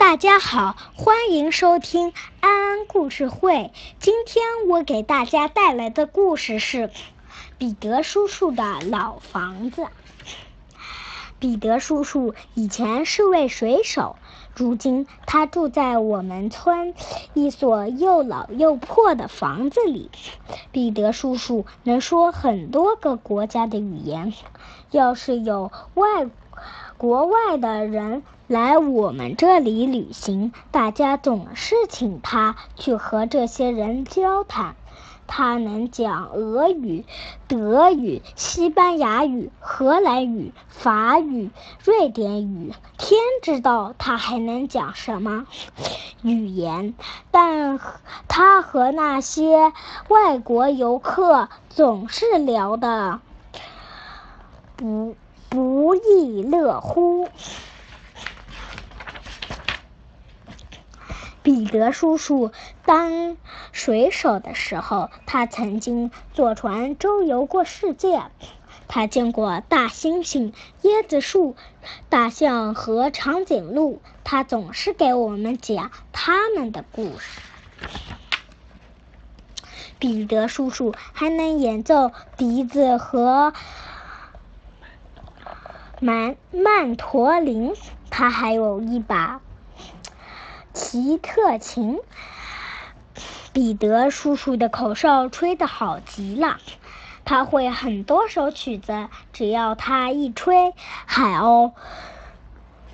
大家好，欢迎收听安安故事会。今天我给大家带来的故事是彼得叔叔的老房子。彼得叔叔以前是位水手，如今他住在我们村一所又老又破的房子里。彼得叔叔能说很多个国家的语言，要是有外国外的人。来我们这里旅行，大家总是请他去和这些人交谈。他能讲俄语、德语、西班牙语、荷兰语、法语、瑞典语，天知道他还能讲什么语言。但他和那些外国游客总是聊得不不亦乐乎。彼得叔叔当水手的时候，他曾经坐船周游过世界。他见过大猩猩、椰子树、大象和长颈鹿。他总是给我们讲他们的故事。彼得叔叔还能演奏笛子和曼曼陀林。他还有一把。奇特琴，彼得叔叔的口哨吹得好极了。他会很多首曲子，只要他一吹，海鸥、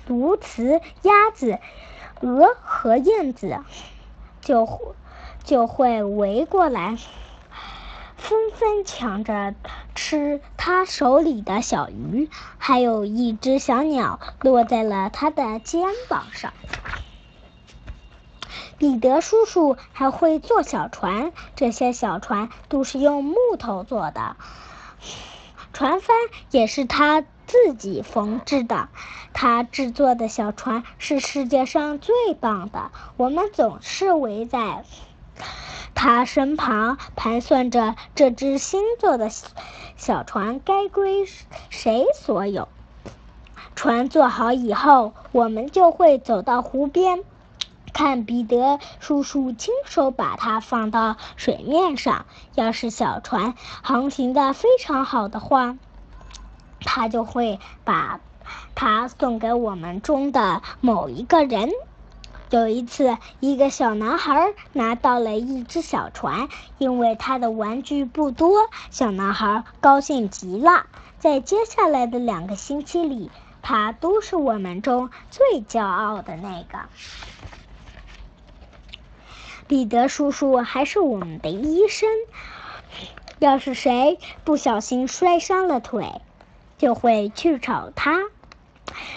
鸬鹚、鸭子、鹅和燕子就就会围过来，纷纷抢着吃他手里的小鱼。还有一只小鸟落在了他的肩膀上。彼得叔叔还会做小船，这些小船都是用木头做的，船帆也是他自己缝制的。他制作的小船是世界上最棒的，我们总是围在他身旁，盘算着这只新做的小船该归谁所有。船做好以后，我们就会走到湖边。看彼得叔叔亲手把它放到水面上。要是小船航行的非常好的话，他就会把它送给我们中的某一个人。有一次，一个小男孩拿到了一只小船，因为他的玩具不多，小男孩高兴极了。在接下来的两个星期里，他都是我们中最骄傲的那个。彼得叔叔还是我们的医生。要是谁不小心摔伤了腿，就会去找他，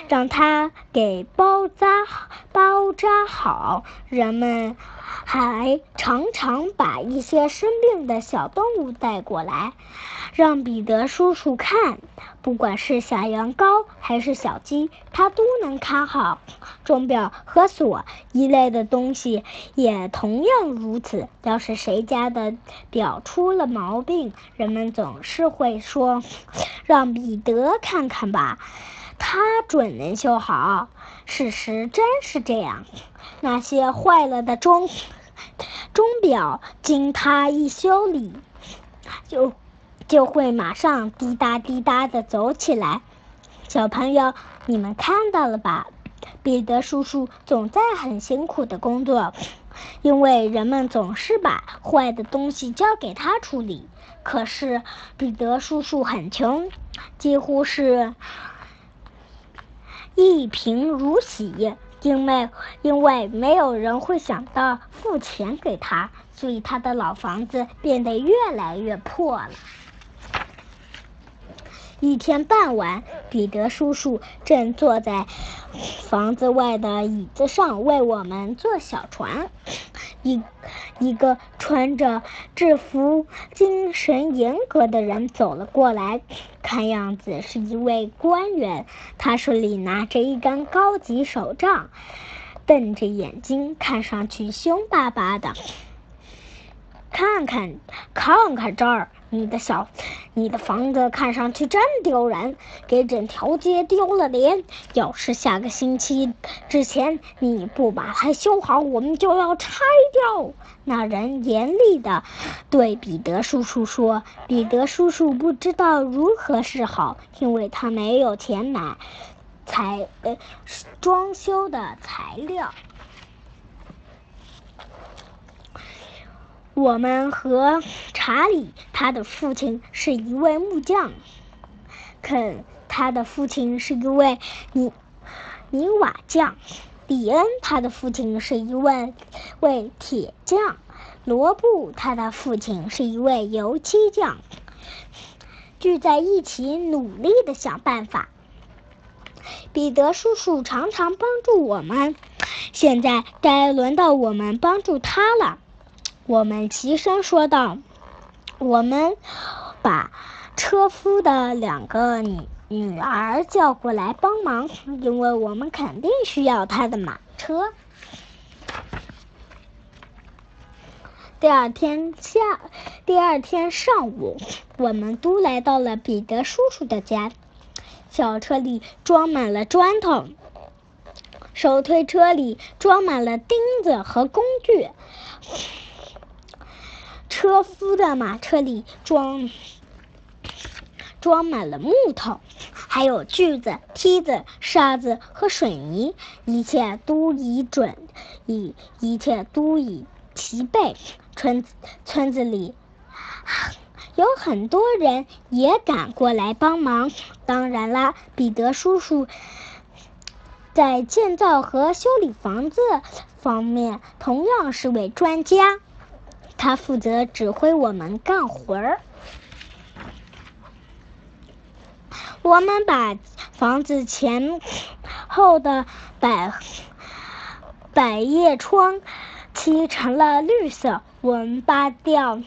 让他给包扎包扎好。人们还常常把一些生病的小动物带过来，让彼得叔叔看。不管是小羊羔还是小鸡，他都能看好。钟表和锁一类的东西也同样如此。要是谁家的表出了毛病，人们总是会说：“让彼得看看吧，他准能修好。”事实真是这样。那些坏了的钟钟表，经他一修理，就。就会马上滴答滴答的走起来。小朋友，你们看到了吧？彼得叔叔总在很辛苦的工作，因为人们总是把坏的东西交给他处理。可是彼得叔叔很穷，几乎是一贫如洗，因为因为没有人会想到付钱给他，所以他的老房子变得越来越破了。一天傍晚，彼得叔叔正坐在房子外的椅子上为我们做小船。一一个穿着制服、精神严格的人走了过来，看样子是一位官员。他手里拿着一根高级手杖，瞪着眼睛，看上去凶巴巴的。看看，看看这儿，你的小，你的房子看上去真丢人，给整条街丢了脸。要是下个星期之前你不把它修好，我们就要拆掉。那人严厉的对彼得叔叔说：“彼得叔叔不知道如何是好，因为他没有钱买材呃装修的材料。”我们和查理，他的父亲是一位木匠；肯，他的父亲是一位泥泥瓦匠；李恩，他的父亲是一位位铁匠；罗布，他的父亲是一位油漆匠。聚在一起，努力的想办法。彼得叔叔常常帮助我们，现在该轮到我们帮助他了。我们齐声说道：“我们把车夫的两个女女儿叫过来帮忙，因为我们肯定需要他的马车。”第二天下，第二天上午，我们都来到了彼得叔叔的家。小车里装满了砖头，手推车里装满了钉子和工具。车夫的马车里装装满了木头，还有锯子、梯子、沙子和水泥，一切都已准，一一切都已齐备。村村子里有很多人也赶过来帮忙。当然啦，彼得叔叔在建造和修理房子方面同样是位专家。他负责指挥我们干活儿。我们把房子前后的百百叶窗漆成了绿色。我们扒掉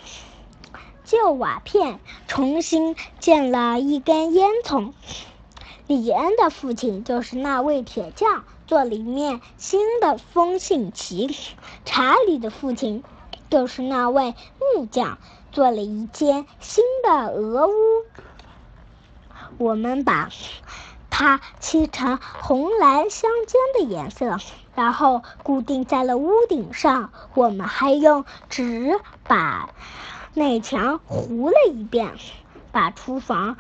旧瓦片，重新建了一根烟囱。李恩的父亲就是那位铁匠，做了一面新的风信旗。查理的父亲。就是那位木匠做了一间新的鹅屋，我们把它漆成红蓝相间的颜色，然后固定在了屋顶上。我们还用纸把内墙糊了一遍，把厨房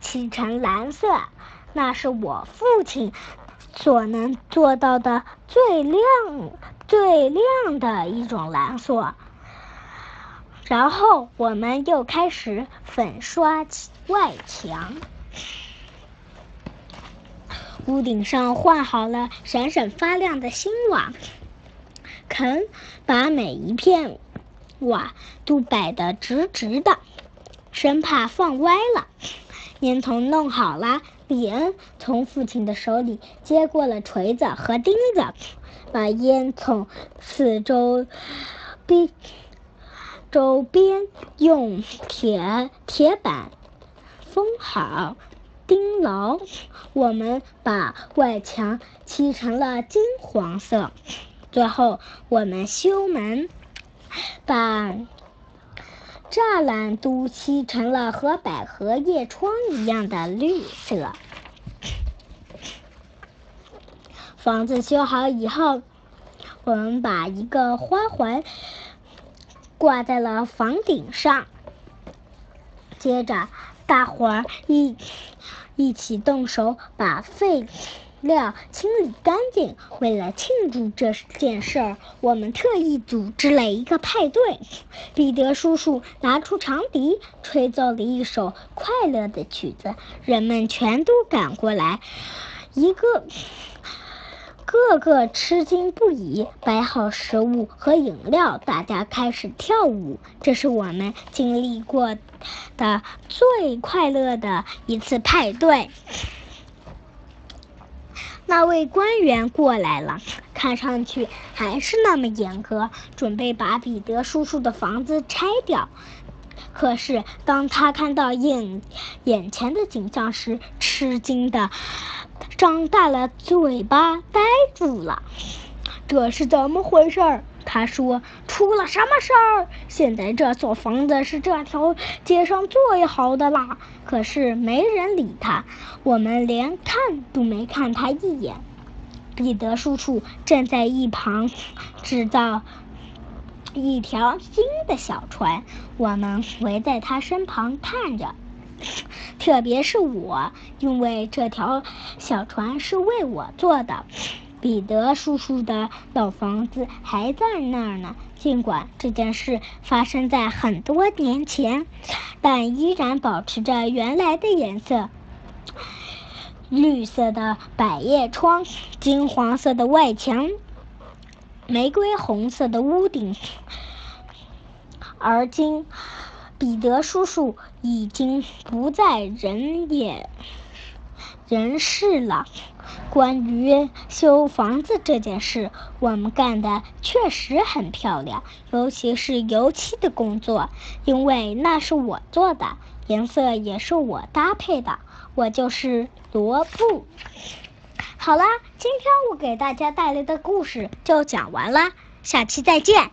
漆成蓝色，那是我父亲所能做到的最亮。最亮的一种蓝色，然后我们又开始粉刷外墙，屋顶上换好了闪闪发亮的新瓦，肯把每一片瓦都摆得直直的，生怕放歪了。烟囱弄好了，李恩从父亲的手里接过了锤子和钉子。把烟囱四周边周边用铁铁板封好、钉牢。我们把外墙漆成了金黄色。最后，我们修门，把栅栏都漆成了和百合叶窗一样的绿色。房子修好以后，我们把一个花环挂在了房顶上。接着，大伙儿一一起动手把废料清理干净。为了庆祝这件事儿，我们特意组织了一个派对。彼得叔叔拿出长笛，吹奏了一首快乐的曲子，人们全都赶过来，一个。个个吃惊不已，摆好食物和饮料，大家开始跳舞。这是我们经历过的最快乐的一次派对。那位官员过来了，看上去还是那么严格，准备把彼得叔叔的房子拆掉。可是当他看到眼眼前的景象时，吃惊的。张大了嘴巴，呆住了。这是怎么回事？他说：“出了什么事儿？现在这所房子是这条街上最好的啦。”可是没人理他，我们连看都没看他一眼。彼得叔叔站在一旁制造一条新的小船，我们围在他身旁看着。特别是我，因为这条小船是为我做的。彼得叔叔的老房子还在那儿呢，尽管这件事发生在很多年前，但依然保持着原来的颜色：绿色的百叶窗，金黄色的外墙，玫瑰红色的屋顶。而今，彼得叔叔已经不在人也人世了。关于修房子这件事，我们干的确实很漂亮，尤其是油漆的工作，因为那是我做的，颜色也是我搭配的，我就是罗布。好啦，今天我给大家带来的故事就讲完了，下期再见。